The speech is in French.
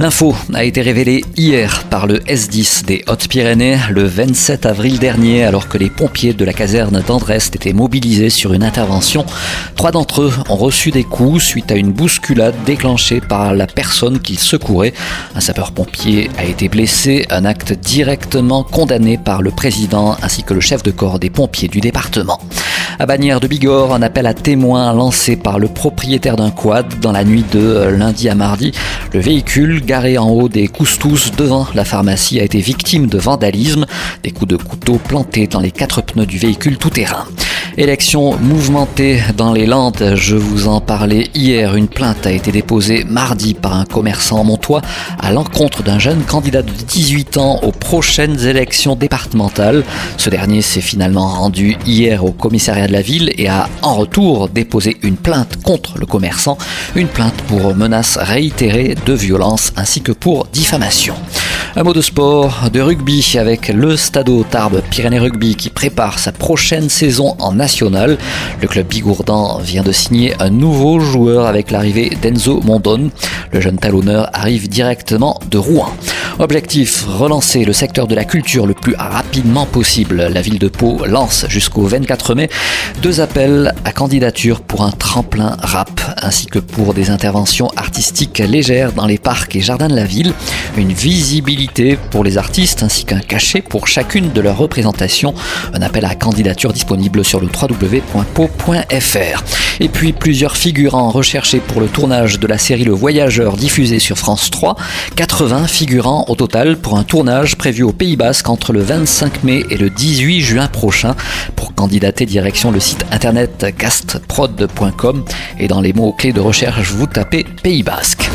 L'info a été révélée hier par le S10 des Hautes-Pyrénées le 27 avril dernier alors que les pompiers de la caserne d'Andrest étaient mobilisés sur une intervention. Trois d'entre eux ont reçu des coups suite à une bousculade déclenchée par la personne qu'ils secouraient. Un sapeur-pompier a été blessé, un acte directement condamné par le président ainsi que le chef de corps des pompiers du département. À Bagnères de Bigorre, un appel à témoins lancé par le propriétaire d'un quad dans la nuit de lundi à mardi. Le véhicule, garé en haut des coustous devant la pharmacie, a été victime de vandalisme. Des coups de couteau plantés dans les quatre pneus du véhicule tout-terrain. Élection mouvementée dans les Landes, je vous en parlais hier. Une plainte a été déposée mardi par un commerçant montois à l'encontre d'un jeune candidat de 18 ans aux prochaines élections départementales. Ce dernier s'est finalement rendu hier au commissariat de la ville et a en retour déposé une plainte contre le commerçant, une plainte pour menace réitérée de violence ainsi que pour diffamation. Un mot de sport, de rugby avec le Stadeau Tarbes Pyrénées Rugby qui prépare sa prochaine saison en national. Le club bigourdan vient de signer un nouveau joueur avec l'arrivée d'Enzo Mondon. Le jeune talonneur arrive directement de Rouen. Objectif, relancer le secteur de la culture le plus rapidement possible. La ville de Pau lance jusqu'au 24 mai deux appels à candidature pour un tremplin rap ainsi que pour des interventions artistiques légères dans les parcs et jardins de la ville, une visibilité pour les artistes ainsi qu'un cachet pour chacune de leurs représentations. Un appel à candidature disponible sur le www.pau.fr. Et puis plusieurs figurants recherchés pour le tournage de la série Le Voyageur diffusée sur France 3. 80 figurants au total pour un tournage prévu au Pays Basque entre le 25 mai et le 18 juin prochain. Candidater direction le site internet castprod.com et dans les mots-clés de recherche vous tapez Pays Basque.